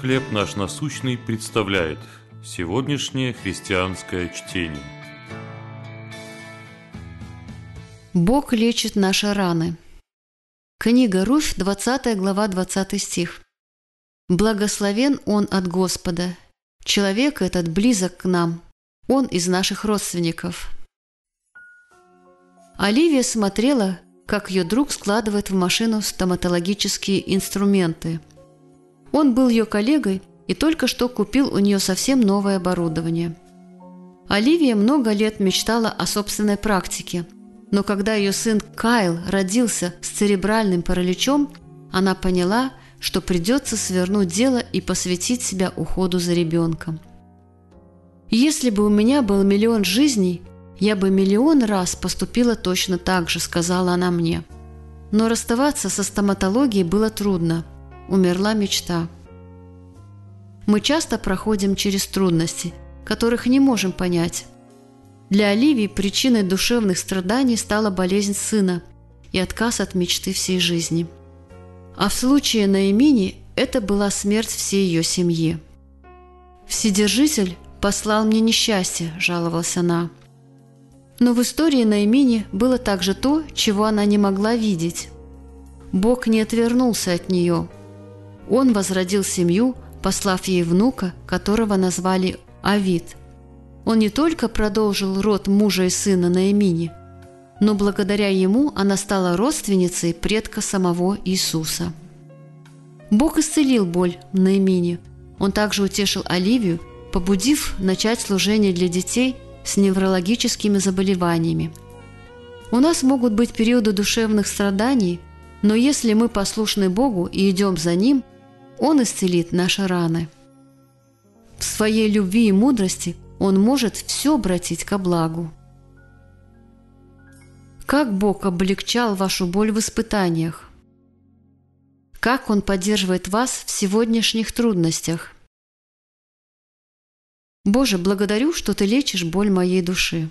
«Хлеб наш насущный» представляет сегодняшнее христианское чтение. Бог лечит наши раны. Книга Руфь, 20 глава, 20 стих. «Благословен Он от Господа. Человек этот близок к нам. Он из наших родственников». Оливия смотрела, как ее друг складывает в машину стоматологические инструменты. Он был ее коллегой и только что купил у нее совсем новое оборудование. Оливия много лет мечтала о собственной практике, но когда ее сын Кайл родился с церебральным параличом, она поняла, что придется свернуть дело и посвятить себя уходу за ребенком. «Если бы у меня был миллион жизней, «Я бы миллион раз поступила точно так же», – сказала она мне. Но расставаться со стоматологией было трудно. Умерла мечта. Мы часто проходим через трудности, которых не можем понять. Для Оливии причиной душевных страданий стала болезнь сына и отказ от мечты всей жизни. А в случае Наимини это была смерть всей ее семьи. «Вседержитель послал мне несчастье», – жаловалась она. Но в истории Наимини было также то, чего она не могла видеть. Бог не отвернулся от нее. Он возродил семью, послав ей внука, которого назвали Авид. Он не только продолжил род мужа и сына Наимини, но благодаря ему она стала родственницей предка самого Иисуса. Бог исцелил боль Наимини. Он также утешил Оливию, побудив начать служение для детей с неврологическими заболеваниями. У нас могут быть периоды душевных страданий, но если мы послушны Богу и идем за Ним, Он исцелит наши раны. В своей любви и мудрости Он может все обратить ко благу. Как Бог облегчал вашу боль в испытаниях? Как Он поддерживает вас в сегодняшних трудностях? Боже, благодарю, что Ты лечишь боль моей души.